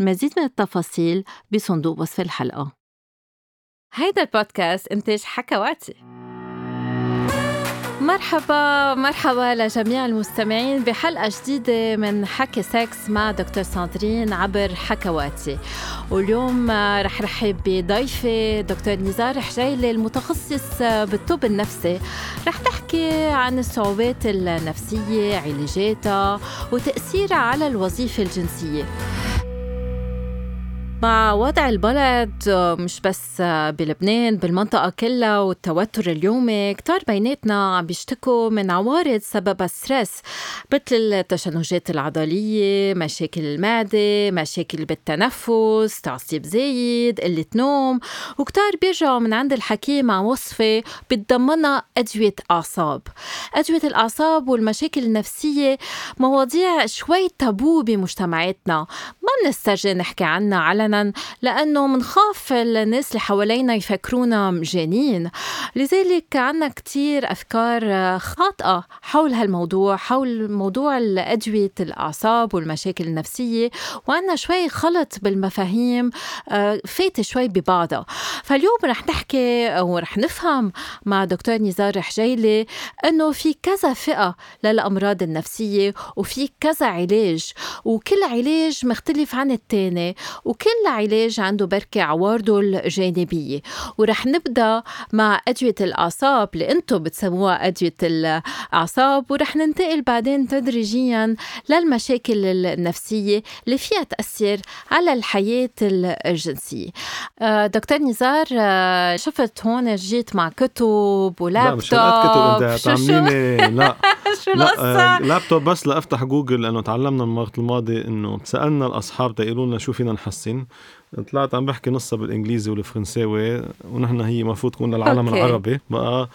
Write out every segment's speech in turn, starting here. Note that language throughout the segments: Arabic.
المزيد من التفاصيل بصندوق وصف الحلقة. هيدا البودكاست إنتاج حكواتي. مرحبا مرحبا لجميع المستمعين بحلقة جديدة من حكي سكس مع دكتور ساندرين عبر حكواتي. واليوم رح رحب بضيفي دكتور نزار حجيلي المتخصص بالطب النفسي. رح تحكي عن الصعوبات النفسية علاجاتها وتأثيرها على الوظيفة الجنسية. مع وضع البلد مش بس بلبنان بالمنطقة كلها والتوتر اليومي. كتار بيناتنا عم بيشتكوا من عوارض سبب ستريس مثل التشنجات العضلية مشاكل المعدة مشاكل بالتنفس تعصيب زايد قلة نوم. وكتار بيرجعوا من عند الحكيم مع وصفة بتضمنها أدوية أعصاب. أدوية الأعصاب والمشاكل النفسية مواضيع شوي تابو بمجتمعاتنا. ما بنسترجي نحكي عنها علنا أحيانا لأنه منخاف الناس اللي حوالينا يفكرونا مجانين. لذلك عنا كتير أفكار خاطئة حول هالموضوع حول موضوع ادويه الأعصاب والمشاكل النفسية وعنا شوي خلط بالمفاهيم آه، فات شوي ببعضها. فاليوم رح نحكي ورح نفهم مع دكتور نزار حجيلي إنه في كذا فئة للأمراض النفسية وفي كذا علاج وكل علاج مختلف عن الثاني وكل كل علاج عنده بركة عوارضه الجانبية. ورح نبدأ مع أدوية الأعصاب اللي أنتم بتسموها أدوية الأعصاب ورح ننتقل بعدين تدريجيا للمشاكل النفسية اللي فيها تأثر على الحياة الجنسية. آه، دكتور نزار آه، شفت هون جيت مع كتب ولابتوب لا مش كتب انت تعمليني لا. شو آه لابتوب بس لأفتح جوجل لأنه تعلمنا المره الماضيه إنه سألنا الأصحاب تقولوا لنا شو فينا نحسن. طلعت عم بحكي نصها بالإنجليزي والفرنساوي ونحن هي المفروض تكون للعالم okay. العربي. بقى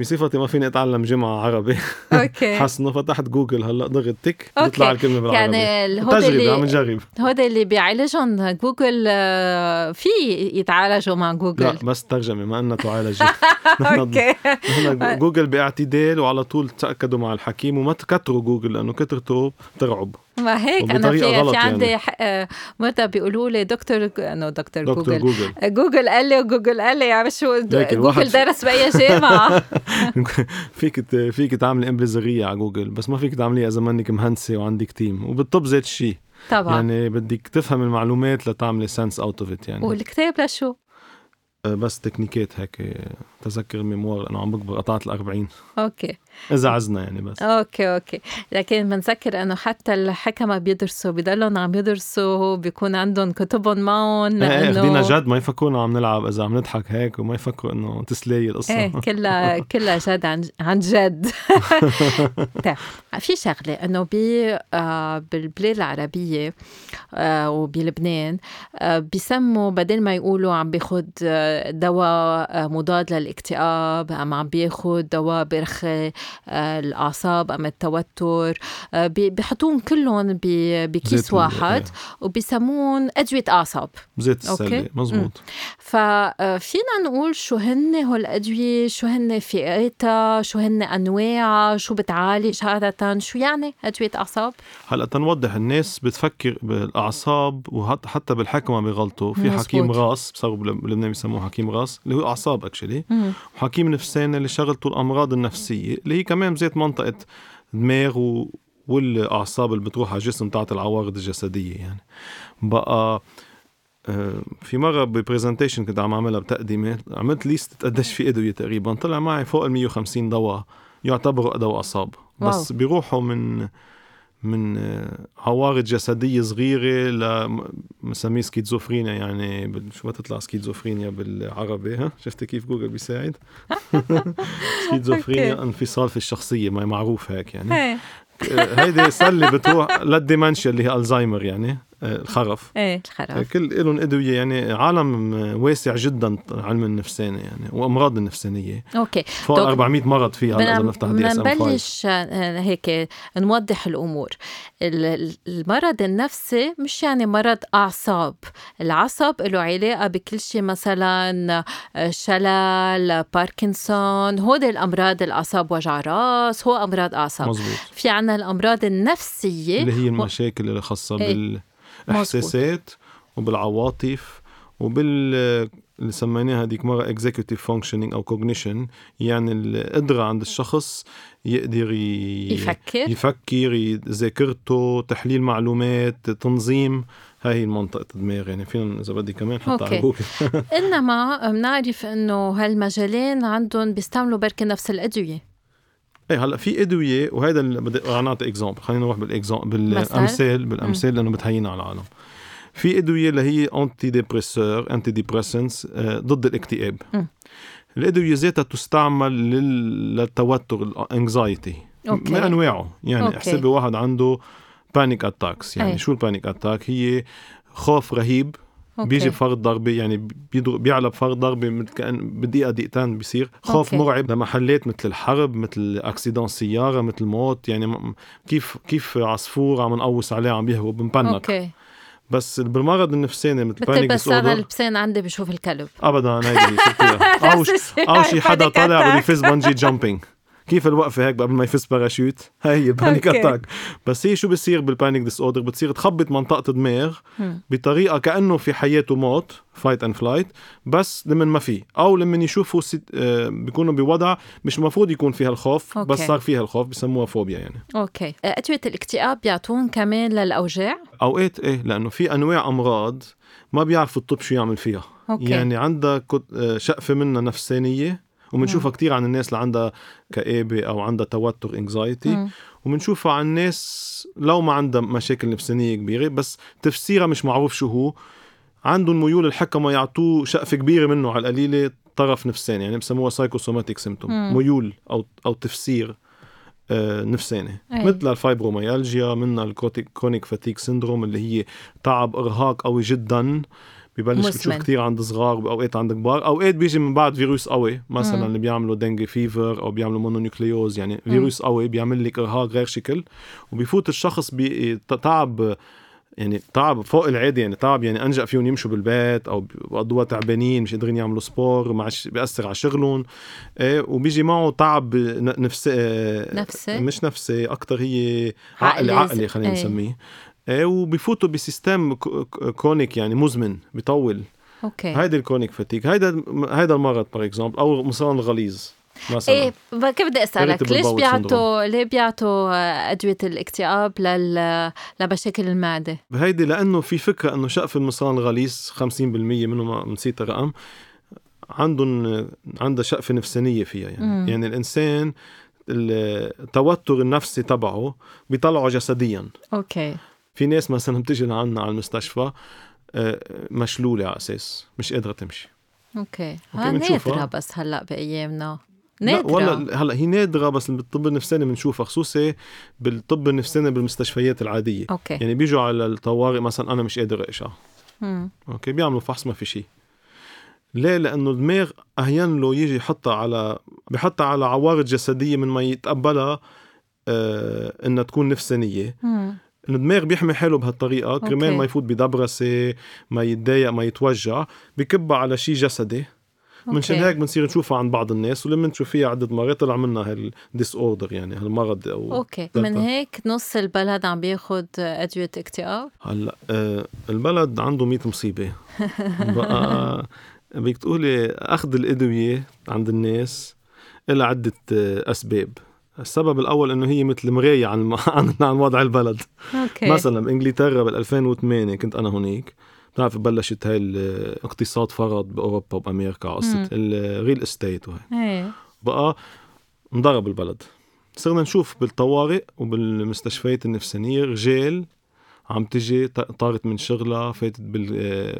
بصفتي ما فيني أتعلم جمعة عربي. okay. حسنه فتحت جوجل هلأ ضغط tac بيطلع الكلمة بالعربي. يعني تجربه اللي عم نجرب. هودي اللي بيعالجهم جوجل آه، في يتعالجوا مع جوجل. لا بس ترجمه ما إنها تعالج okay. نحن جوجل باعتدال وعلى طول تأكدوا مع الحكيم وما تكتروا جوجل لأنه كثرته بترعب. ما هيك؟ أنا في في عندي يعني. آه، مرة بيقولوا لي دكتور إنه دكتور, دكتور جوجل. جوجل. جوجل قال لي وجوجل قال لي يا شو جوجل درس بأي جامعة؟ فيك فيك تعملي une plaisanterie على جوجل بس ما فيك تعمليها إذا منك مهندسة وعندك team وبالطب ذات الشيء طبعا. يعني بدك تفهم المعلومات لتعملي sense out of it يعني. والكتاب لشو؟ آه، بس techniques هيك تذكر ال mémoire لأنه عم بكبر قطعت ال40 okay. اذا عزنا يعني بس. okay okay. لكن بنذكر إنه حتى الحكمة بيدرسوا بضلهم عم يدرسوا بيكون عندهم كتبهم معهم إيه اخذينا جد ما يفكرونا عم نلعب إذا عم نضحك هيك وما يفكروا إنه تسليه القصة. إيه كلها كلها جد عن عن جد. طيب في شغلة إنه ب آه بالبلاد العربية آه وبلبنان آه بيسموا بدل ما يقولوا عم بياخذ دواء آه، مضاد للاكتئاب أم عم بياخذ دواء برخي آه، الأعصاب أم التوتر آه، بيحطون كلهم بكيس واحد وبيسمون أدوية أعصاب. زيت السلة مزبوط ففينا نقول شو هن هول الادويه شو هن فئاتها شو هن أنواعها شو بتعالج عاده شو يعني أدوية أعصاب؟ هلأ تنوضح الناس بتفكر بالأعصاب وحتى بالحكمة بغلطوا. في حكيم راس بصاروا بلبنان بيسموه حكيم راس اللي هو أعصاب actually وحكيم نفساني اللي شغلته الأمراض النفسية اللي هي كمان بزيت منطقة دماغ و والأعصاب اللي بتروح على الجسم تاعت العوارض الجسدية يعني. بقى آه، في مرة ب presentation كنت عم أعملها بتقديمة عملت list قديش في ادويه تقريبا طلع معي فوق ال 150 دواء يعتبروا دواء أعصاب. بس. بيروحوا من من آه، عوارض جسدية صغيرة لمسميه سكيزوفرينيا يعني شو بتطلع سكيزوفرينيا بالعربي ها؟ شفت كيف جوجل بيساعد؟ سكيزوفرينيا انفصال في الشخصية ما معروف هيك يعني. آه، هيدي سله بتروح لل dementia اللي هي الزهايمر يعني. الخرف. إيه الخرف. كل لهم أدوية يعني عالم واسع جدا علم النفساني يعني وأمراض النفسانيه okay. فوق 400 مرض فيها اذا نفتح دي نبلش آه، هيك نوضح الأمور. المرض النفسي مش يعني مرض أعصاب. العصب له علاقة بكل شيء مثلا آه، شلل باركنسون. هودي الأمراض الأعصاب وجع راس هو أمراض أعصاب. مزبوط. في عنا الأمراض النفسية اللي هي المشاكل اللي خاصة إيه؟ بالاحساسات وبالعواطف وبال اللي سميناها هذيك مرة executive functioning أو cognition يعني القدرة عند الشخص يقدر ي... يفكر. يفكر ذاكرته تحليل معلومات تنظيم. هاي هي منطقة الدماغ يعني فينا إذا بدي كمان حتى على جوجل. إنما بنعرف إنه هالمجالين عندهم بيستعملوا بركي نفس الأدوية. إيه هلأ في أدوية وهذا اللي بدي نعطي example خلينا نروح بال example بالأمثال بالأمثال لأنه بتهينا على العالم. في أدوية اللي هي antidépresseur antidepressants ضد الاكتئاب. الأدوية ذاتها تستعمل للتوتر ال anxiety. من أنواعه؟ يعني احسبي واحد عنده panic attacks يعني أي. شو ال panic attack هي خوف رهيب okay. بيجي بفرد ضربة يعني بيعلى بفرد ضربة كأن بدقيقة دقيقتين بيصير. خوف okay. مرعب لمحلات مثل الحرب مثل accident سيارة مثل موت. يعني كيف كيف عصفور عم نقوس عليه عم يهرب بي panic. Okay. بس بالمرض النفساني مثل panic بس هذا البسان عندي بشوف الكلب. ابدا هيدي أو أو شي حدا طالع بده يفز bungee jumping كيف الوقفة هيك قبل ما يفز باراشوت؟ هي panic attack بس هي شو بصير بال panic disorder بتصير تخبط منطقة الدماغ بطريقة كأنه في حياه وموت fight and flight بس لمن ما في. أو لمن يشوفوا ست... آه بيكونوا بوضع مش المفروض يكون فيها الخوف okay. بس صار فيها الخوف بسموها فوبيا يعني. Okay. أدوية الاكتئاب بيعطون كمان للأوجاع؟ أوقات إيه لأنه في أنواع أمراض ما بيعرفوا الطب شو يعمل فيها. Okay. يعني عندها آه، شقفة منها نفسانية وبنشوفها كثير عن الناس اللي عندها كآبة أو عندها توتر anxiety وبنشوفها عن الناس لو ما عندها مشاكل نفسانية كبيرة بس تفسيرها مش معروف شو هو. عندهم ميول الحكمة يعطوه شقفة كبيرة منه على القليلة طرف نفساني يعني بسموها psychosomatic symptom ميول أو أو تفسير آه نفساني. أي. مثل الفايبروميالجيا منها ال chronic fatigue syndrome اللي هي تعب إرهاق قوي جدا. ببلش بتشوف كثير عند صغار واوقات عند كبار أوقات بيجي من بعد فيروس قوي. مثلا مم. اللي بيعملوا dengue fever أو بيعملوا mononucléose يعني فيروس قوي بيعمل لك إرهاق غير شكل. وبيفوت الشخص بتعب يعني تعب فوق العادي يعني تعب يعني أنجأ فيهم يمشوا بالبيت أو بقضوها تعبانين مش قادرين يعملوا sport ما بيأثر على شغلهم. إيه وبيجي معه تعب نفسي نفسي؟ مش نفسي أكثر هي عقلي عقلي خلينا إيه. نسميه. إيه، وبفوتوا ب système chronique يعني مزمن بيطول. Okay. هيدي ال chronic fatigue هيدا هيدا المرض par exemple أو مصان الغليظ مثلا. إيه كيف بدي أسألك؟ ليش بيعطوا ليه بيعطوا أدوية الاكتئاب لل... لمشاكل المعدة؟ هيدي لأنه في فكرة إنه شقف المصان الغليظ 50% منهم نسيت الرقم عندهم عندها شقفة نفسانية فيها يعني. مم. يعني الإنسان التوتر النفسي تبعه بيطلعه جسديا. Okay. في ناس مثلا بتيجي لعنا على المستشفى آه، مشلولة على أساس مش قادرة تمشي. Okay, okay نادرة بس هلأ بأيامنا. نادرة. ولا هلأ هي نادرة بس بالطب النفساني بنشوفها خصوصي بالطب النفساني بالمستشفيات العادية. Okay. يعني بيجوا على الطوارئ مثلا أنا مش قادر أقشع Okay بيعملوا فحص ما في شيء. ليه؟ لأنه الدماغ أهون له يجي يحطها على بحطها على عوارض جسدية من ما يتقبلها آه إنها تكون نفسانية. مم. الدماغ بيحمي حاله بهالطريقة. كرمال ما يفوت بدبرسة ما يتضايق ما يتوجع بكبها على شيء جسدي. منشان هيك بنصير نشوفها عند بعض الناس ولما نشوف فيها عدة مرات طلع منها هال disorder يعني هالمرض أو Okay. دلتا. من هيك نص البلد عم بياخد أدوية اكتئاب؟ هلأ آه البلد عنده 100 مصيبة. بقى بدك تقولي أخذ الأدوية عند الناس لها عدة آه أسباب. السبب الأول إنه هي مثل مرايه عن عن, عن وضع البلد. Okay. مثلا بانجلترا بال 2008 كنت أنا هناك بتعرف بلشت هاي الاقتصاد فرط بأوروبا وبأمريكا قصه ال real estate وهي بقى انضرب البلد. صرنا نشوف بالطوارئ وبالمستشفيات النفسانية رجال عم تجي طارت من شغلها فاتت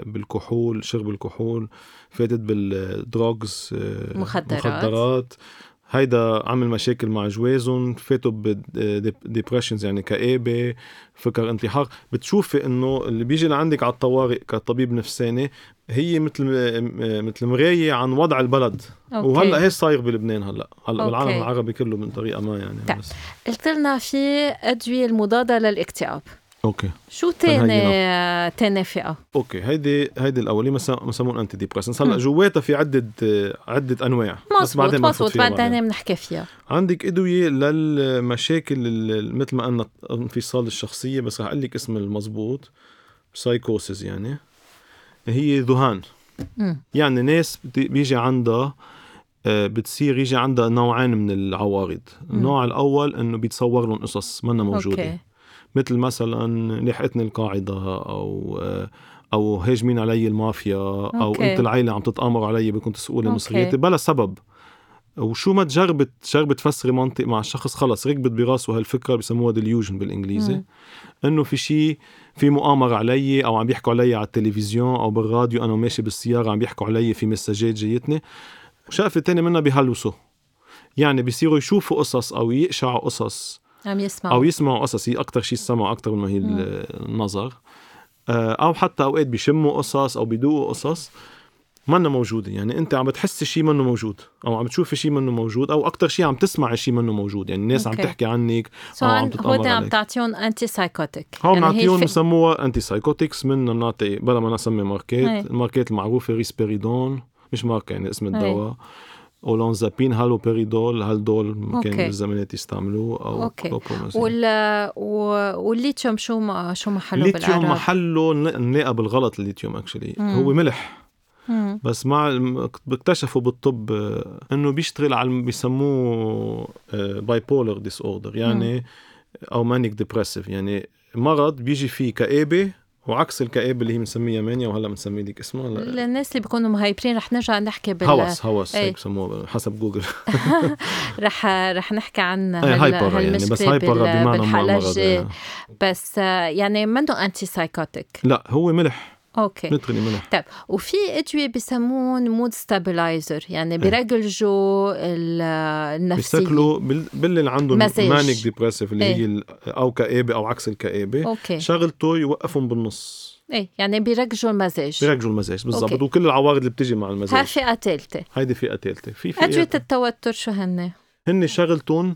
بالكحول شرب الكحول فاتت بال drugs مخدرات. مخدرات. هيدا عمل مشاكل مع جوازهم فاتوا ب depressions يعني كآبة فكر انتحار. بتشوفي إنه اللي بيجي لعندك على الطوارئ كطبيب نفساني هي مثل مثل مراية عن وضع البلد. Okay. وهلأ هيك صاير بلبنان هلأ. هلأ بالعالم العربي كله من طريقة ما يعني. طيب. قلت لنا في أدوية المضادة للاكتئاب. Okay. شو تاني تاني فئة؟ Okay هيدي هيدي الأولي مسمون antidepressants هلأ جواتها في عدة عدة أنواع. بس بعدين مزبوط بعدين بنحكي فيها. عندك أدوية للمشاكل مثل ما قلنا انفصال الشخصية بس رح أقول لك اسم المزبوط سايكوسيس يعني. هي ذهان. يعني ناس بيجي عندها آه، بتصير يجي عندها نوعين من العوارض. النوع الأول إنه بيتصور لهم قصص منا موجودة. Okay. مثل مثلا لحقتني القاعدة أو أو هاجمين علي المافيا أو okay. أنت العيلة عم تتامر علي بدكم تسوقوا لي مصرياتي بلا سبب. وشو ما تجربت جربت تفسري منطق مع الشخص خلص ركبت براسه هالفكرة بسموها delusion بالإنجليزي. إنه في شيء في مؤامرة علي أو عم بيحكوا علي على التلفزيون أو بالراديو أنا ماشي بالسيارة عم بيحكوا علي في مساجات جايتني. شقفه تاني منها بيهلوسوا. يعني بيصيروا يشوفوا قصص أو يقشعوا قصص عم يسمعوا. أو يسمعوا قصص هي أكثر شيء السمع أكثر ما هي النظر. آه، أو حتى أوقات بيشموا قصص أو بيدوقوا قصص منا موجودة. يعني أنت عم بتحس شيء منه موجود أو عم تشوفي شيء منه موجود أو أكثر شيء عم تسمعي شيء منه موجود. يعني الناس أوكي. عم تحكي عنك أو عم تتأمر هو عم تعطيهم antipsychotic هون يعني بنعطيهم في... بسموها antipsychotics من بنعطي بلا ما نسمي ماركات الماركات المعروفه ريسبيريدون مش ماركة يعني اسم الدواء. olanzapine haloperidol هالدول كان بالزمانات يستعملوه أو okay وال والليثيوم شو شو محله بالإعراب؟ الليثيوم محله نلاقى بالغلط الليثيوم actually هو ملح مم. بس مع اكتشفوا بالطب انه بيشتغل على بيسموه باي بولر ديس اوردر يعني مم. أو مانيك ديبريسيف يعني مرض بيجي فيه كآبة وعكس الكآبة اللي هي بنسميها مانيا وهلأ بنسميه ديك اسمه هلا الناس اللي بيكونوا مهايبرين رح نرجع نحكي بال هوس هوس هيك بسموه حسب جوجل. رح رح نحكي عن هايبر يعني بس هايبر بمعنى بالحلجة. بس يعني منه انتي سايكوتيك لا هو ملح. أوكي نترني ملح طيب وفي ادويه بسمون مود ستابلايزر يعني بيرجلجوا النفسيه بيسكلوا باللي عندهم maniaque dépressive اللي إيه؟ هي أو كآبة أو عكس الكآبة. أوكي شغلته يوقفهم بالنص. إيه يعني بيرججوا المزاج بيرججوا المزاج بالضبط. وكل العوارض اللي بتيجي مع المزاج هاي فئة ثالثه هيدي فئة ثالثه في فئة ادويه التوتر شو هن؟ هن شغلتهم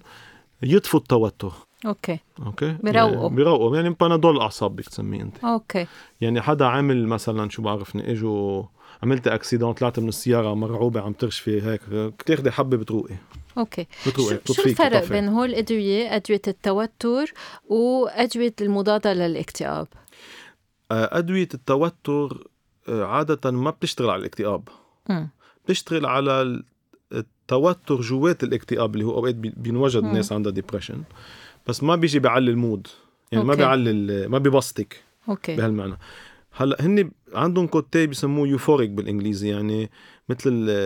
يطفوا التوتر. أوكي. أوكي؟ بيروقوا يعني بيروقوا يعني Panadol أعصاب بدك تسميه أنت. أوكي. يعني حدا عامل مثلا شو بعرفني اجوا عملت accident طلعت من السيارة مرعوبة عم ترشفي هيك بتاخذي حبة بتروقي. أوكي. بتروقي شو, شو الفرق بين هول الادويه أدوية التوتر وأدوية المضادة للاكتئاب؟ آه، أدوية التوتر آه، عادة ما بتشتغل على الاكتئاب. م. بتشتغل على التوتر جوات الاكتئاب اللي هو أوقات بينوجد الناس عندها depression بس ما بيجي بيعلي ال mood. يعني أوكي. ما بيعلي ما بيبسطك أوكي. بهالمعنى. هلأ هن عندهم côté بيسموه euphoric بالإنجليزي يعني مثل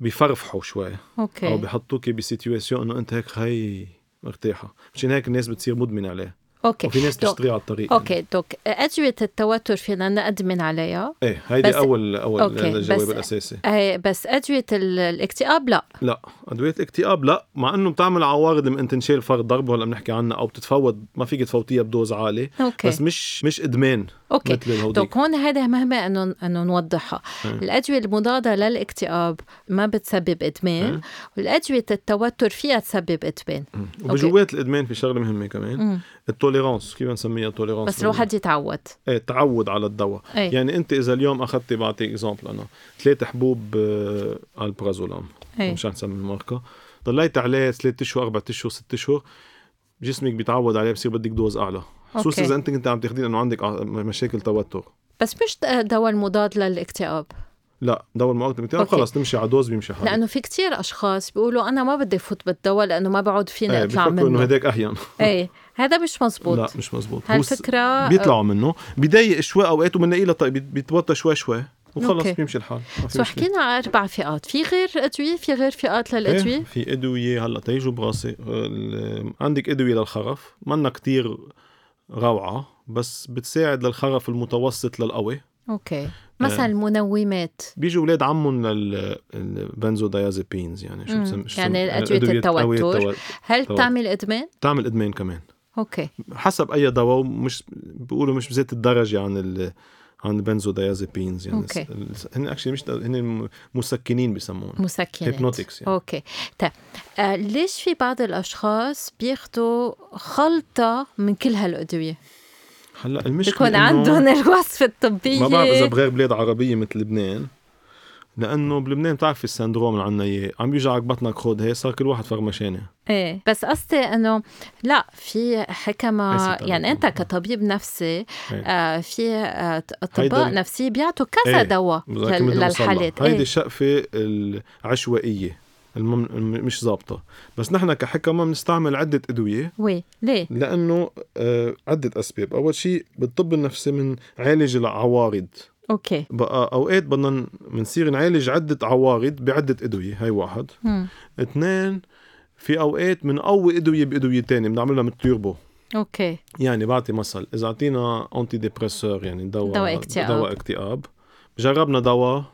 بيفرفحوا شوي. أوكي. أو بيحطوك ب situation إنه أنت هيك هي مرتاحة. مشان هيك الناس بتصير مدمنة عليه. أوكي. وفي ناس تشتري على الطريق. أوكي دوك ادويه التوتر فينا نأدمن عليها. إيه هيدي اول أول أوكي. الجواب بس الأساسي. إيه بس ادويه الاكتئاب لا. لا أدوية الاكتئاب لا مع إنه بتعمل عوارض لما إنت تنشال فرد ضرب وهلا بنحكي عنها أو بتتفوت ما فيك تفوتيها ب dose عالي. أوكي. بس مش مش إدمان. أوكي. دوك هون هذا مهمه انه انه نوضحها آه. الأدوية المضادة للاكتئاب ما بتسبب إدمان آه. والأدوية التوتر فيها تسبب إدمان. وبجوات الإدمان في شغلة مهمة كمان. ال tolérance كيف نسميها tolérance بس الواحد يتعود. إيه تعود على الدواء. أي. يعني أنت إذا اليوم أخذتي بعطيك example أنا ثلاث حبوب آه البرازولام. مشان نسمي الماركة. ضليت عليه ثلاث أشهر أربع أشهر ست أشهر. جسمك بيتعود عليه بصير بدك dose أعلى. خصوصا اذا انت كنت عم تاخذين انه عندك مشاكل توتر؟ بس مش دواء المضاد للاكتئاب. لا دواء المؤقت الاكتئاب خلص تمشي على dose بيمشي حالي لأنه في كتير أشخاص بيقولوا أنا ما بدي فوت بالدواء لأنه ما بعود فيني إيه أطلع منه إنه هداك اهين إيه هذا مش مزبوط. لا مش مزبوط. هالفكرة بيطلعوا منه بضايق شوي أوقات وبنلاقي له طيب بيتوتر شوي شوي وخلص أوكي. بيمشي الحال. so حكينا على أربع فئات. في غير أدوية؟ في غير فئات للأدوية؟ إيه في أدوية هلأ تيجوا براسي عندك أدوية للخرف منا كتير روعة بس بتساعد للخرف المتوسط للقوي أوكي مثلا المنومات بيجوا أولاد عمهم لل benzodiazepines يعني شو. بسم يعني أدوية التوتر. التو- هل. بتعمل إدمان؟ بتعمل إدمان كمان أوكي حسب أي دواء مش بيقولوا مش بذات الدرجة عن ال عن ال benzodiazepines يعني أوكي. ال- هن actually مش هن مسكنين بيسموهم مسكنات. hypnotics يعني. أوكي. طيب آه ليش في بعض الأشخاص بياخدوا خلطة من كل هالأدوية؟ هلأ المشكلة بيكون إنه- عندهم الوصفه الطبيه ما بعرف إذا بغير بلاد عربية مثل لبنان لأنه بلبنان بتعرفي ال syndrome اللي عنا إياه. عم بيوجعك بطنك خذ هي صار كل واحد فرمشانه إيه بس قصدي إنه لا في حكمة أي ست يعني أنت طبعاً. كطبيب نفسي إيه. آه في آه أطباء نفسي بيعطوا كذا إيه. دواء. للحالات. هيدي إيه. الشقفه العشوائية. المم... الم- مش ظابطة. بس نحن كحكمة بنستعمل عدة أدوية. oui ليه؟ لأنه آه عدة أسباب. أول شيء بالطب النفسي بنعالج العوارض. أوكي. بقى أوقات بدنا بنصير نعالج عدة عوارض بعدة أدوية هاي واحد. مم. اثنين في أوقات بنقوي أدوية بأدوية تانية بنعملها مثل تيربو أوكي. يعني بعطي مثل إذا أعطينا antidépresseur يعني دواء دواء اكتئاب. دواء اكتئاب. جربنا دواء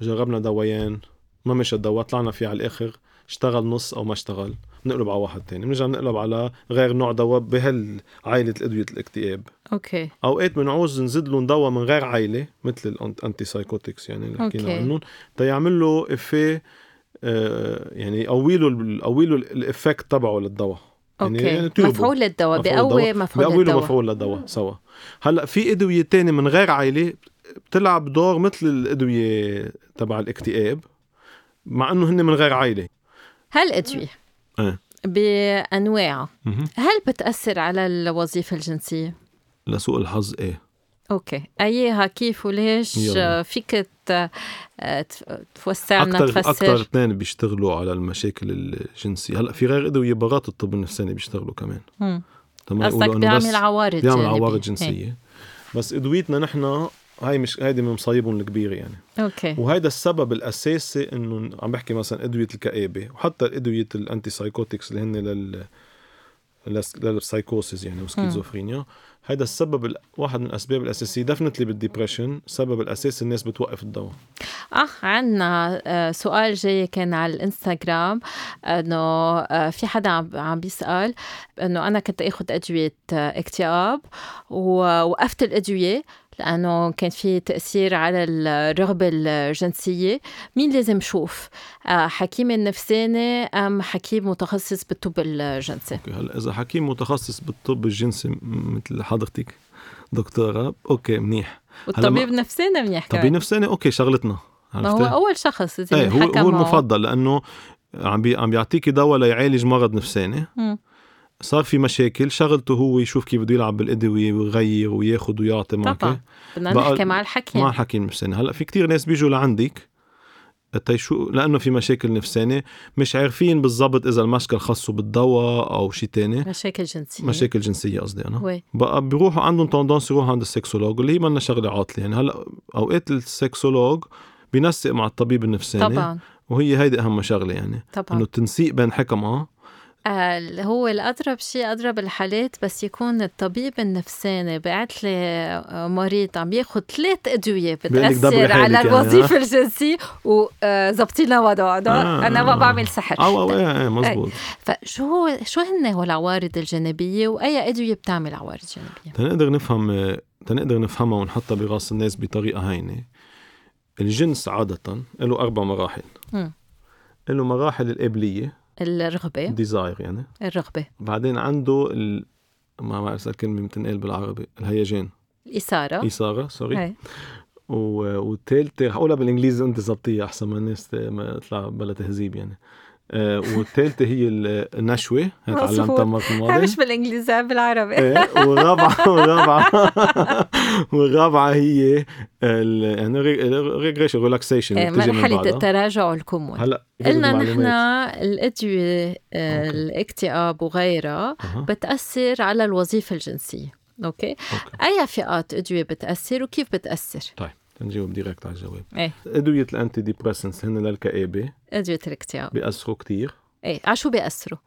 جربنا دوايين ما مشى الدواء طلعنا فيه على الآخر اشتغل نص أو ما اشتغل. بنقلب على واحد تاني بنرجع نقلب على غير نوع دواء بهالعائلة الأدوية الاكتئاب. أوكي. أوقات بنعوز نزيد لهم دواء من غير عائلة مثل ال antipsychotics يعني اللي حكينا. عنهم. تيعمل له effet آه، يعني يقوي له يقوي له ال effect تبعه للدواء. يعني أوكي. يعني. مفعول الدواء مفعول بقوي. مفعول له الدواء مفعول للدواء سوا. هلأ في أدوية تانية من غير عائلة بتلعب دور مثل الأدوية تبع الاكتئاب مع إنه هن من غير عائلة. هالادويه إيه. بانواعها مهم. هل بتأثر على الوظيفة الجنسية؟ لسوء الحظ إيه. أوكي. أيها كيف وليش؟ يلا. فيك آه، توسع لنا أكثر أكثر تفسر. اثنين بيشتغلوا على المشاكل الجنسية. هلأ في غير ادويه برات الطب النفساني بيشتغلوا كمان. مم. تما قصدك بيعمل عوارض بيعمل. عوارض إيه. جنسية. بس إدويتنا نحن هاي مش هيدي من مصايبهم الكبيرة يعني. أوكي. وهيدا السبب الأساسي إنه عم بحكي مثلا أدوية الكآبة وحتى أدوية ال antipsychotics اللي هن لل للس- للسايكوسيس يعني وسكيزوفرينيا هيدا السبب ال- واحد من الأسباب الأساسية definitely بال depression السبب الأساسي الناس بتوقف الدواء. آه عندنا سؤال جاي كان على الإنستغرام إنه آه، في حدا عم عم بيسأل إنه أنا كنت آخذ أدوية آه، اكتئاب ووقفت الأدوية لأنه كان في تأثير على الرغبة الجنسية مين لازم شوف آه، حكيم النفساني أم حكيم متخصص بالطب الجنسي أوكي هلا إذا حكيم متخصص بالطب الجنسي مثل حضرتك دكتورة أوكي منيح والطبيب النفساني منيح طبيب نفساني أوكي شغلتنا ما هو؟ أول شخص إيه هو هو. المفضل لأنه عم بي عم بيعطيكي دواء ليعالج مرض نفساني. صار في مشاكل شغلته هو يشوف كيف بده يلعب بالأدوية ويغير وياخذ ويعطي معك طبعا. بدنا بقى- نحكي مع الحكيم. مع الحكيم النفساني هلأ في كتير ناس بيجوا لعندك تيشو لأنه في مشاكل نفسانيه مش عارفين بالضبط إذا المشكل خاصه بالدواء أو شيء تاني. مشاكل جنسية. مشاكل جنسية قصدي أنا. oui. بقى بيروحوا عندهم tendance يروحوا عند ال sexologue اللي هي منا شغلة عاطلة يعني. هلأ أوقات ال sexologue بينسق مع الطبيب النفساني. طبعا. وهي هيدي أهم شغلة يعني. طبعا. إنه التنسيق بين حكمة هو الأضرب شيء أضرب الحالات بس يكون الطبيب النفساني بعت لي آه، مريض عم ياخذ ثلاث أدوية بتأثر على يعني، الوظيفة الجنسية وظبطي لنا وضع آه، أنا ما آه. بعمل سحر أو إيه إيه مزبوط. فشو شو هن هو العوارض الجانبية وأي أدوية بتعمل عوارض جانبية؟ تنقدر نفهم تنقدر نفهمها ونحطها براس الناس بطريقة هينة. الجنس عادة له أربع مراحل. له مراحل القابليه الرغبة. desire يعني. الرغبة. بعدين عنده ال... ما بعرف إذا الكلمة بتنقال بالعربي الهيجان. الإثارة. إثارة sorry هي. و... والثالثه رح اقولها بالإنجليزي انت ظبطيها أحسن ما الناس ما تطلع بلا تهذيب يعني. آه والثالثه هي ال- النشوه هي مظبوط. تعلمتها المرة هاي الماضيه مش بالإنجليزي بالعربي. إيه والرابعة والرابعة. والرابعة هي. يعني regression relaxation إيه، مرحلة التراجع والكمون. هلا قلنا نحن. الأدوية آه، okay. الاكتئاب وغيرها بتأثر على الوظيفة الجنسية. okay؟ okay. أي فئات أدوية بتأثر وكيف بتأثر؟ طيب. نجاوب direct على الجواب. إيه. أدوية ال antidepressants هن للكآبه أدوية الإكتئاب. بيأثروا كتير. إيه. على شو بيأثروا؟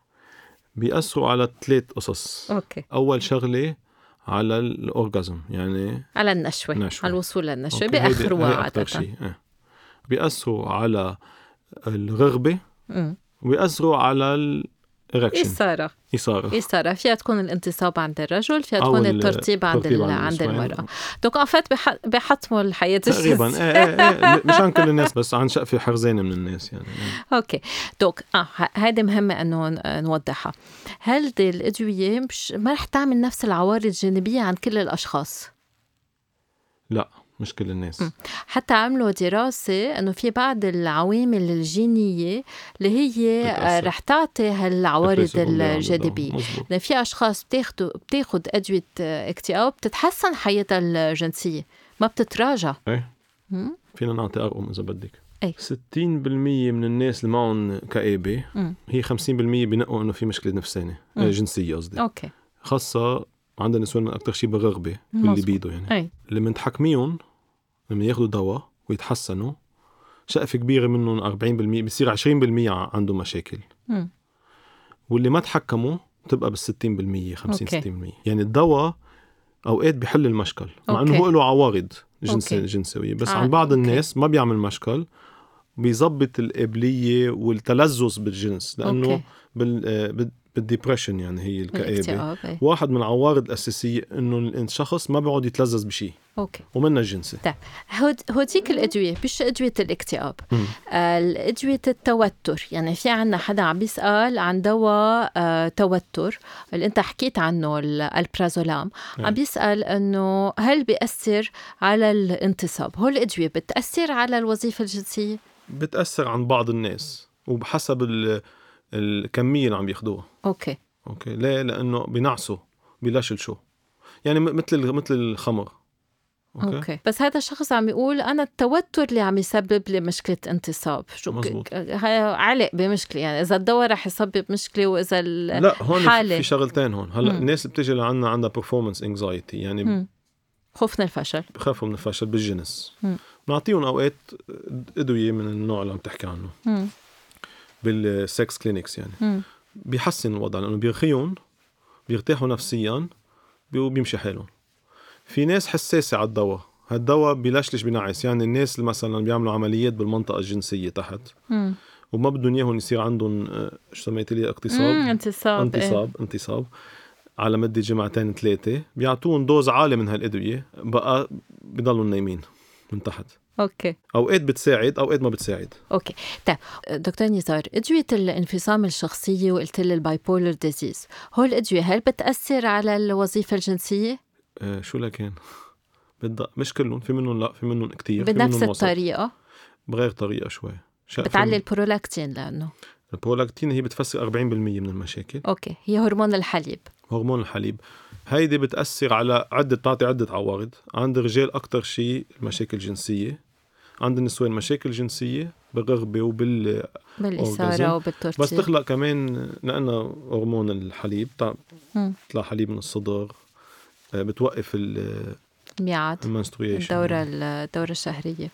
بيأثروا على ثلاث قصص. okay. أول شغلة على ال orgasm يعني على النشوة. نشوة. على الوصول بيأخروها هي عادة شيء. إيه. بيأثروا على الرغبة. وبيأثروا على ال erection إثارة. إثارة. إثارة. فيها تكون الانتصاب عند الرجل فيها تكون ال- الترتيب عند عند. المرأة. دوك أفات بح- بحطموا الحياة تقريبا. إيه إيه إيه. مش عن كل الناس بس عن شقفة حرزانة من الناس يعني. أوكي. دوك آه ه- هيدي مهمة إنه ن- نوضحها. هل دي الأدوية مش ما رح تعمل نفس العوارض الجانبية عند كل الأشخاص؟ لا. مش كل الناس. حتى عملوا دراسة إنه في بعض العوامل الجينية اللي هي. رح تعطي هالعوارض. لأن في أشخاص بتاخدوا بتاخد أدوية اكتئاب بتتحسن حياتها الجنسية ما بتتراجع إيه. فينا نعطي ارقام إذا بدك أي. 60% من الناس اللي معهم كآبة. هي 50% بنقوا إنه في مشكلة نفسانية مم. آه، جنسية قصدي okay خاصة عند النسوان أكثر شيء بالرغبة مزبوط. بالليبيدو يعني أي اللي منتحكميهم لما ياخذوا دواء ويتحسنوا شقفة كبيرة منهم 40% بصير 20% عندهم مشاكل مم. واللي ما تحكموا بتبقى بال 60% 50 okay. 60% يعني الدواء أوقات بحل المشكل مع إنه. هو له عوارض جنس. جنسوية بس آه، عن بعض okay. الناس ما بيعمل مشكل بيظبط القابليه والتلذذ بالجنس لأنه okay. بال بال- بال depression يعني هي اي واحد من العوارض الأساسية إنه الشخص ما بيقعد يتلذذ بشيء okay. ومنها الجنسي طيب. هود هوديك الأدوية مش أدوية الاكتئاب. آه، أدوية التوتر. يعني في عنا حدا عم بيسأل عن دواء آه، توتر. اللي أنت حكيت عنه ال- البرازولام. عم نعم. بيسأل أنه هل بيأثر على الانتصاب؟ هو الأدوية بتأثر على الوظيفة الجنسية؟ بتأثر عن بعض الناس. وبحسب الكمية اللي عم ياخذوها okay okay ليه لأنه بينعسوا بيلشلش شو يعني مثل مثل الخمر okay. okay بس هذا الشخص عم يقول أنا التوتر اللي عم يسبب لي مشكلة انتصاب شو مزبوط. علق بمشكلة يعني إذا الدواء رح يسبب مشكلة وإذا ال... لا هون حالة. في شغلتين هون هلأ مم. الناس بتيجي لعنا عندها performance anxiety يعني مم. خوف من الفشل بخافوا من الفشل بالجنس. بنعطيهم أوقات أدوية من النوع اللي عم تحكي عنه مم. بال sex clinics يعني. مم. بيحسن الوضع لأنه بيرخيهم بيرتاحوا نفسيا بي- وبيمشي حالهم. في ناس حساسة على الدواء. هالدواء بيلشلش بنعس. يعني الناس اللي مثلا بيعملوا عمليات بالمنطقة الجنسية تحت. مم. وما بدهم إياهم يصير عندهم آه، شو سميت لي. اقتصاب؟ انتصاب إيه. انتصاب انتصاب. على مدة جمعتين ثلاثة بيعطوهم dose عالية من هالأدوية. بقى بضلوا نايمين من تحت. okay. أوقات بتساعد أوقات ما بتساعد. okay. طيب دكتور نزار أدوية الانفصام الشخصية وقلت لي ال bipolar disease هو الأدوية هل بتأثر على الوظيفة الجنسية؟ آه شو لكان؟ بدأ مش كلهم في منهم لا في منهم كتير في بنفس منهم. الطريقة؟ بغير طريقة شوي. بتعلي البرولاكتين لأنه. البرولاكتين هي بتفسر 40% من المشاكل. okay هي هرمون الحليب. هرمون الحليب. هيدي بتأثر على عدة تعطي عدة عوارض. عند الرجال أكتر شيء المشاكل الجنسية. عند النسوان مشاكل جنسية بالرغبة وبال بالإثارة وبالترتيب بس تخلق كمان لأنه هرمون الحليب. بيطلع حليب من الصدر آه، بتوقف ميعاد ال menstruation الدورة الدورة الشهرية.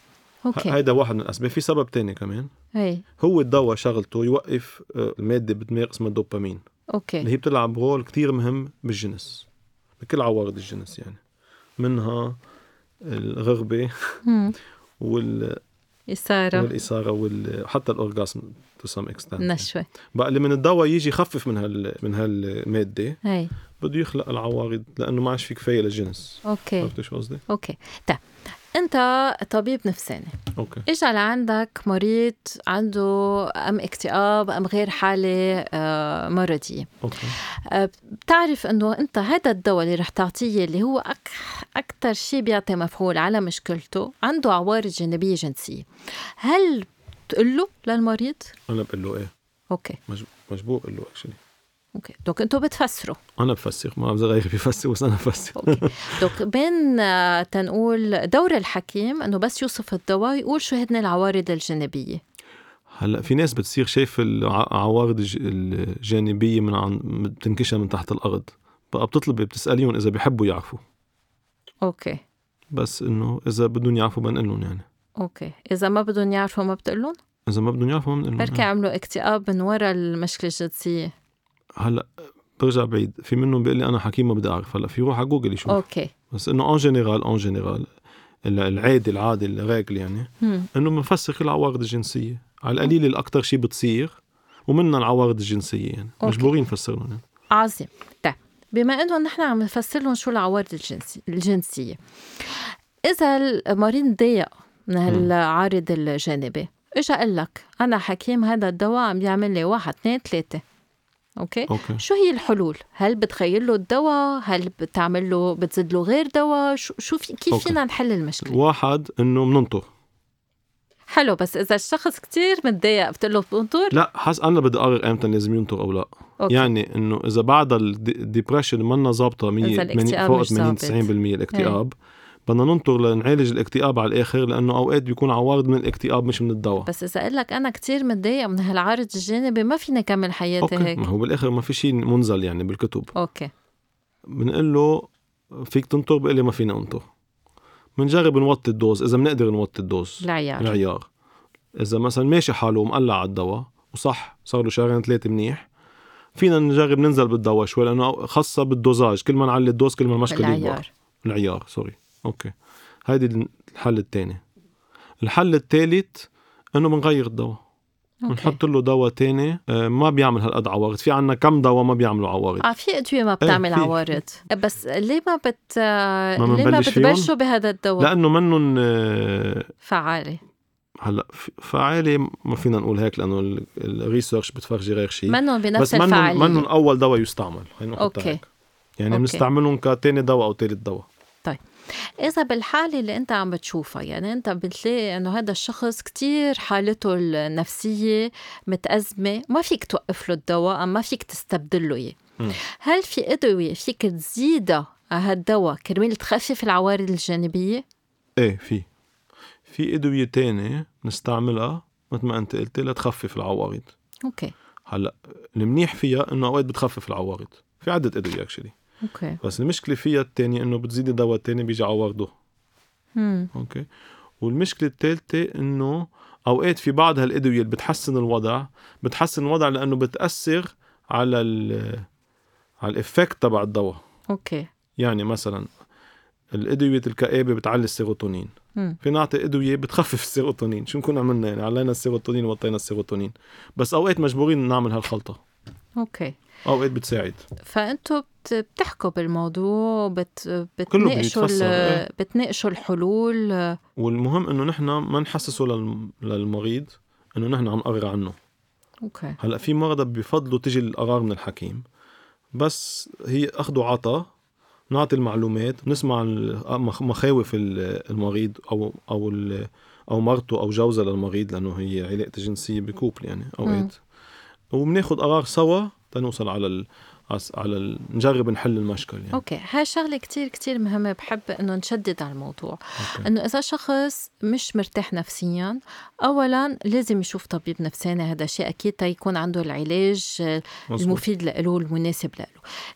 okay. هيدا واحد من الأسباب. في سبب تاني كمان. هي هو الدواء شغلته يوقف آه، المادة بالدماغ اسمها الدوبامين. اللي okay هي بتلعب role كتير مهم بالجنس بكل عوارض الجنس يعني. منها الرغبة. وال... إثارة. والإثارة وحتى ال orgasm to some extent نشوة. بقى اللي من الدواء يجي يخفف من هال من هالمادة. هي بده يخلق العوارض لأنه ما عادش في كفاية للجنس. okay. عرفت شو قصدي؟ okay. طيب. أنت طبيب نفساني. okay. اجى لعندك مريض عنده أم اكتئاب أم غير حالة آه، مرضية. okay. آه، بتعرف إنه أنت هذا الدواء اللي رح تعطيه اللي هو أك أكثر شيء بيعطي مفعول على مشكلته عنده عوارض جانبية جنسية. هل بتقول له للمريض؟ أنا بقول له إيه. Okay. مج- مجبور أقول له actually okay doc أنتوا بتفسروا أنا بفسر ما بعرف غيري بيفسر بس أنا بفسر okay doc بين تنقول دور الحكيم انه بس يوصف الدواء يقول شو هن العوارض الجانبيه هلا في ناس بتصير شايف العوارض الج- الجانبية من عن بتنكشها من تحت الأرض. بقى بتطلبي بتسأليهم إذا بيحبوا يعرفوا. okay. بس إنه إذا بدهم يعرفوا بنقول لهم يعني. Okay. إذا ما بدهم يعرفوا ما بتقول إذا ما بدهم يعرفوا ما بنقول لهم بركي عملوا اكتئاب من وراء المشكلة الجنسية. هلا برجع بعيد. في منهم بيقول لي أنا حكيم ما بدي أعرف. هلا في روح على جوجل يشوف. okay. بس إنه en général en général. العادي العادي الراجل يعني. إنه بنفسر كل العوارض الجنسية. على القليل الاكثر شيء بتصير ومنها العوارض الجنسية يعني. okay. مجبورين نفسرهم يعني. عظيم. طيب بما إنه نحن عم نفسر لهم شو العوارض الجنسي الجنسية إذا المريض ضايق من هالعارض الجانبي اجى قال لك أنا حكيم هذا الدواء عم يعمل لي واحد اثنين ثلاثة. okay okay شو هي الحلول؟ هل بتغير له الدواء؟ هل بتعمل له بتزيد له غير دواء؟ شو شو في كيف okay. فينا نحل المشكلة؟ واحد إنه بننطر حلو بس إذا الشخص كتير متضايق بتقول له بنطر؟ لا حسب أنا بدي أقرر إمتى لازم ينطر أو لا okay. يعني إنه إذا بعد ال depression منا ظابطة 100 إذا 80 الاكتئاب فوق مش 80 ظابط. إيه. 90% الاكتئاب بدنا ننطر لنعالج الاكتئاب على الآخر لأنه أوقات بيكون عوارض من الاكتئاب مش من الدواء. بس اذا قال لك أنا كتير متضايق من هالعارض الجانبي ما فيني كمل حياتي okay هيك؟ ما هو بالآخر ما في شيء منزل يعني بالكتب. okay. بنقول له فيك تنطر؟ بيقول لي ما فيني أنطر. بنجرب نوطي ال dose إذا بنقدر نوطي ال dose. العيار. العيار. إذا مثلا ماشي حاله ومقلع على الدواء وصح صار له شهرين ثلاثة منيح فينا نجرب ننزل بالدواء شوي لأنه خصه بال dosage كل ما نعلي ال dose كل ما المشكلة العيار العيار sorry okay. هيدي الحل الثاني الحل الثالث إنه بنغير الدواء. okay. بنحط له دواء تاني. آه، ما بيعمل هالقد عوارض. في عنا كم دواء ما بيعملوا عوارض؟ آه في أدوية ما بتعمل إيه، في- عوارض. بس ليه ما بت ما ليه ما؟ بتبلشوا بهذا الدواء؟ لأنه منن آه، فعالي هلأ ف- فعالي ما فينا نقول هيك لأنه ال- ال research بتفرجي غير شيء منهم بس بنفس منن الفعالية. منن أول دواء يستعمل. خلينا نحطها okay. هيك. يعني. بنستعملهم كتاني دواء أو ثالث دواء. إذا بالحالة اللي أنت عم بتشوفها يعني أنت بتلاقي إنه هذا الشخص كتير حالته النفسية متأزمة ما فيك توقف له الدواء ما فيك تستبدل له إياه. هل في أدوية فيك تزيدها على هالدواء كرمال تخفف العوارض الجانبية؟ إيه في. في أدوية تانية نستعملها مثل ما أنت قلتي لتخفف العوارض. Okay. هلأ المنيح فيها إنه أوقات بتخفف العوارض. في عدة أدوية actually okay بس المشكلة فيها الثانية انه بتزيدي دواء تاني بيجي عوارضه مم. okay والمشكلة الثالثه انه اوقات في بعض هالادويه اللي بتحسن الوضع بتحسن الوضع لأنه بتاثر على ال على ال effect تبع الدواء okay يعني مثلا الادويه الكآبه بتعلي السيروتونين. في نعطي ادويه بتخفف السيروتونين شو نكون عملنا يعني علينا السيروتونين وطينا السيروتونين بس اوقات مجبورين نعمل هالخلطه okay أوقات بتساعد. فأنتوا بت- بتحكوا بالموضوع بت... بتناقشوا ال... إيه. بتناقشوا الحلول. والمهم إنه نحن ما نحسسه للم- للمريض إنه نحن عم نقرر عنه. okay. هلأ في مرضى بفضلوا تجي القرار من الحكيم. بس هي اخذ وعطا نعطي المعلومات نسمع مخاوف ال- المريض أو أو ال- أو مرته أو جوزها للمريض لأنه هي علاقة جنسية ب couple يعني أوقات. وبناخذ قرار سوا تنوصل على على نجرب نحل المشكل يعني. okay. هاي شغلة كتير كتير مهمة بحب إنه نشدد على الموضوع. okay. إنه إذا شخص مش مرتاح نفسيا اولا لازم يشوف طبيب نفساني هذا شيء أكيد تيكون عنده العلاج مزبوط. المفيد له والمناسب له.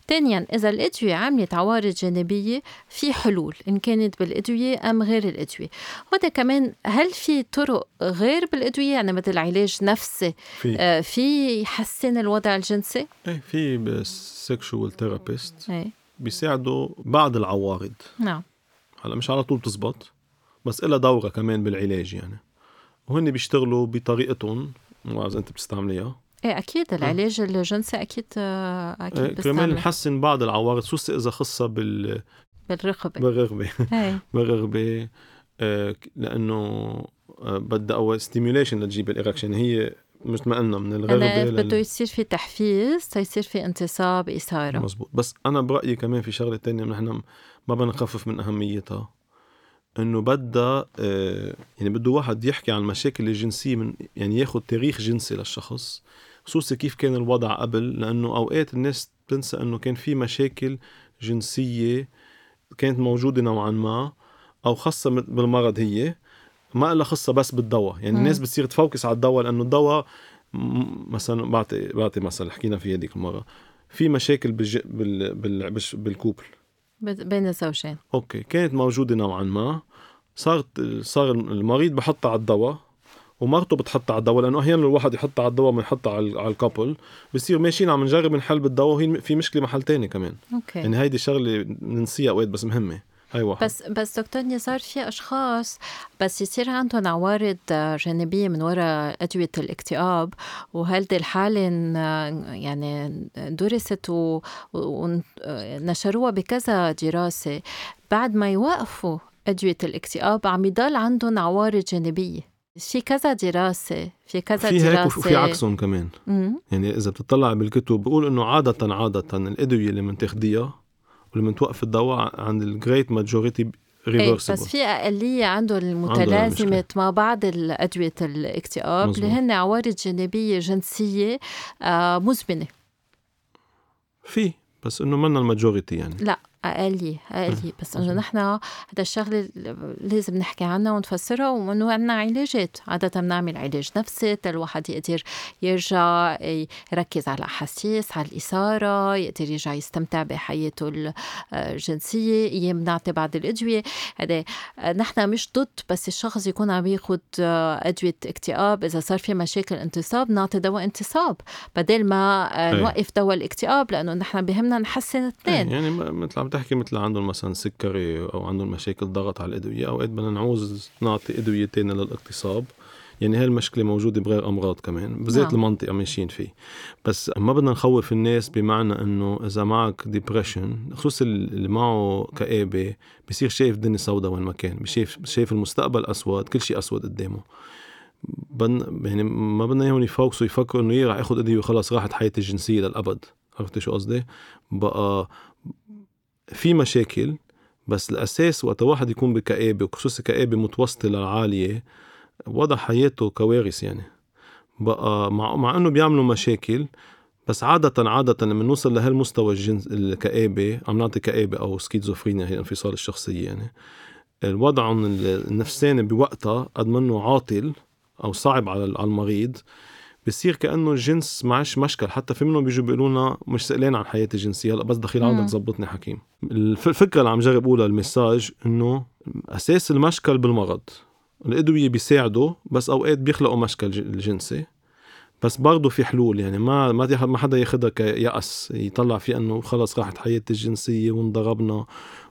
ثانيا إذا الأدوية عملت عوارض جانبية في حلول إن كانت بالأدوية أم غير الأدوية. وهذا كمان هل في طرق غير بالأدوية؟ يعني مثل علاج نفسي في. آه، في يحسن الوضع الجنسي؟ إيه في sexual therapist إيه. بيساعدوا بعض العوارض. نعم. هلا مش على طول بتزبط بس إلها دورة كمان بالعلاج يعني. وهن بيشتغلوا بطريقتهم مو إذا أنت بتستعمليها. إيه أكيد العلاج الجنسي أكيد آه، إيه، أكيد كرمال بستعمل نحسن بعض العوارض خصوصا إذا خصها بال... بالرقبه بالرغبة. إيه. بالرغبة آه، لأنه آه، بدها أول stimulation لتجيب ال erection هي مثل ما قلنا من قلت بده. يصير في تحفيز تيصير في انتصاب إثارة. مزبوط. بس أنا برأيي كمان في شغلة تانية نحن ما بدنا نخفف من أهميتها. إنه بدها آه، يعني بده واحد يحكي عن المشاكل الجنسية من يعني ياخذ تاريخ جنسي للشخص خصوصي كيف كان الوضع قبل لأنه أوقات الناس بتنسى إنه كان في مشاكل جنسية كانت موجودة نوعا ما أو خصها بالمرض هي. ما لها خصة بس بالدواء. يعني. الناس بتصير ت focus على الدواء لأنه الدواء مثلا بعطي بعطي مثل حكينا فيه هذيك المرة. في مشاكل بالج... بال... بال... بالش- بال couple. بين الزوجين okay. كانت موجودة نوعا ما. صارت صار المريض بحطها على الدواء ومرته بتحطها على الدواء لأنه أحيانا الواحد يحطها على الدواء ما يحطها على ال couple. بصير ماشيين عم نجرب نحل بالدواء وهي في مشكلة محل تاني كمان. okay. يعني هيدي شغلة بننسيها أوقات بس مهمة. واحد بس بس دكتور نزار في أشخاص بس يصير عندهم عوارض جانبية من وراء أدوية الاكتئاب وهذه الحالة يعني درست ونشروها بكذا دراسة بعد ما يوقفوا أدوية الاكتئاب عم يضل عندهم عوارض جانبية. في كذا دراسة في كذا في دراسة هيك وفي عكسهم كمان. مم. يعني إذا بتطلع بالكتب بقول إنه عادة عادة الأدوية اللي بنتاخديها ولما توقف الدواء عند ال great majority reversible بس في أقلية عندهم المتلازمة مع بعض الأدوية الاكتئاب اللي هن عوارض جانبية جنسية آه مزمنة. في بس إنه منا الماجوريتي يعني. لا. أقلية أقلية بس إنه نحن هذا الشغلة لازم نحكي عنها ونفسرها وإنه عندنا علاجات. عادة بنعمل علاج نفسي الواحد يقدر يرجع يركز على الأحاسيس على الإثارة يقدر يرجع يستمتع بحياته الجنسية. أيام بنعطي بعض الأدوية. هذا نحن مش ضد بس الشخص يكون عم ياخذ أدوية اكتئاب. إذا صار في مشاكل انتصاب نعطي دواء انتصاب. بدل ما نوقف دواء الاكتئاب لأنه نحن بهمنا نحسن الاثنين يعني مثل عم تحكي مثل عندهم مثلا سكري أو عندهم مشاكل ضغط على الأدوية اوقات بدنا نعوز نعطي ادويه تانية للاغتصاب يعني هاي المشكلة موجودة بغير أمراض كمان بذات نعم. المنطقة ماشيين فيه بس ما بدنا نخوف الناس بمعنى إنه إذا معك depression خصوصا اللي معه كآبة بصير شايف الدنيا سوداء وين ما كان شايف شايف المستقبل أسود كل شيء أسود قدامه بن يعني ما بدنا إياهم يفوكسوا يفكروا إنه رح ياخذ أدوية وخلص راحت حياتي الجنسية للأبد عرفتي شو قصدي؟ بقى في مشاكل بس الأساس وقت واحد يكون بكآبة وخصوصا كآبة متوسطة للعالية وضع حياته كوارث يعني. بقى مع, مع إنه بيعملوا مشاكل بس عادة عادة لما نوصل لهالمستوى الجنس الكآبة عم نعطي كآبة أو سكيزوفرينيا هي انفصال الشخصية يعني. الوضع النفساني بوقتها قد منه عاطل أو صعب على المريض. بصير كأنه الجنس معش مشكل. حتى في منهم بيجوا بيقولوا لنا مش سئلان عن حياتي الجنسية. هلا بس دخيل عندك زبطني حكيم. الفكرة اللي عم جرب أقولها المساج إنه أساس المشكل بالمرض. الأدوية بيساعدوا بس أوقات بيخلقوا مشكل الجنسي. بس برضه في حلول يعني ما ما ما حدا ياخذها كيأس يطلع في إنه خلص راحت حياتي الجنسية وانضربنا.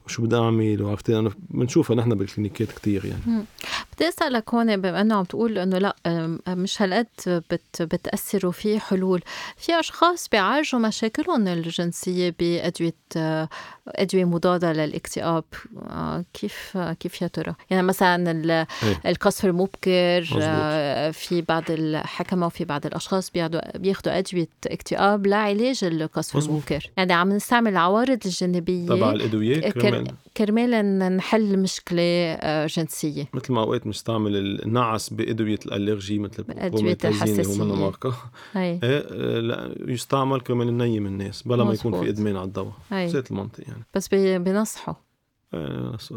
وشو بدي أعمل وعرفتي أنا بنشوفها نحن بالكلينيكات كثير يعني بدي أسألك هون بما إنه عم تقول إنه لأ مش هالقد بت بتاثر وفي حلول في أشخاص بيعالجوا مشاكلهم الجنسية بأدوية أدوية مضادة للاكتئاب آه، كيف كيف يا ترى يعني مثلا إيه. القصف المبكر مزبوط. آه، في بعض الحكمة وفي بعض الأشخاص بياخذوا بياخذوا أدوية اكتئاب لعلاج القصف مزبوط. المبكر يعني عم نستعمل العوارض الجانبية تبع الأدوية كرمال. كرمال نحل مشكلة آه، جنسية. مثل ما اوقات بنستعمل النعس بأدوية الالرجي مثل ادويه الحساسية. ماركه إيه لا يستعمل كرمال ننيم الناس بلا ما يكون في إدمان على الدواء. ذات المنطق يعني. بس بنصحوا احسن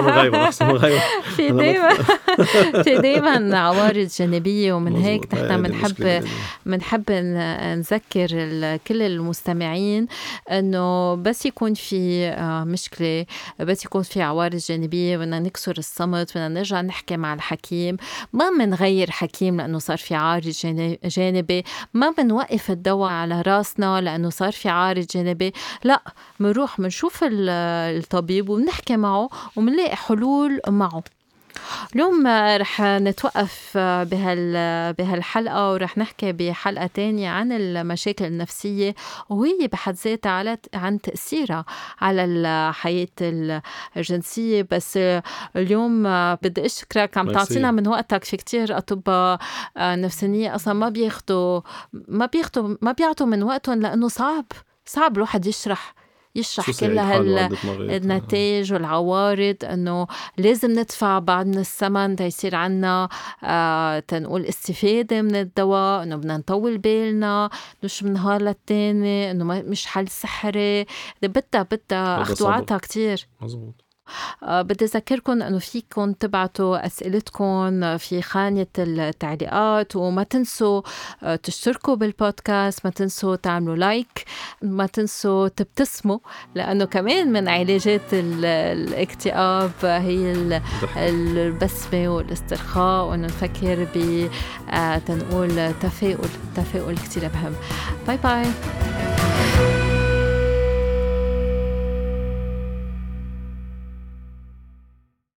من غيره أحسن غيره في دايما في دايما عوارض جانبية ومن هيك نحن بنحب بنحب نذكر كل المستمعين إنه بس يكون في آه، مشكلة بس يكون في عوارض جانبية بدنا نكسر الصمت بدنا نرجع نحكي مع الحكيم. ما بنغير حكيم لأنه صار في عارض جانبي. ما بنوقف الدواء على راسنا لأنه صار في عارض جانبي. لا بنروح بنشوف الطبيب الطبيب وبنحكي معه وبنلاقي حلول معه. اليوم رح نتوقف بهال بهالحلقة ورح نحكي بحلقة تانية عن المشاكل النفسية وهي بحد ذاتها عن تأثيرها على الحياة الجنسية. بس اليوم بدي أشكرك عم تعطينا من وقتك في كتير أطباء نفسانية أصلا ما بياخدوا ما بياخدوا ما بيعطوا من وقتهم لأنه صعب صعب الواحد يشرح يشرح كل هالنتائج والعوارض إنه لازم ندفع بعض من الثمن تيصير عنا آه تنقول استفادة من الدواء إنه بدنا نطول بالنا مش من نهار للتاني إنه مش حل سحري. بدها بدها اخذ وعطا كثير مزبوط. بدي أذكركم أنه فيكم تبعتوا أسئلتكم في خانة التعليقات وما تنسوا آه، تشتركوا بالبودكاست ما تنسوا تعملوا لايك ما تنسوا تبتسموا لأنه كمان من علاجات الاكتئاب هي البسمة والاسترخاء وأنه نفكر ب آه، تنقول تفاؤل تفاؤل كتير مهم باي باي.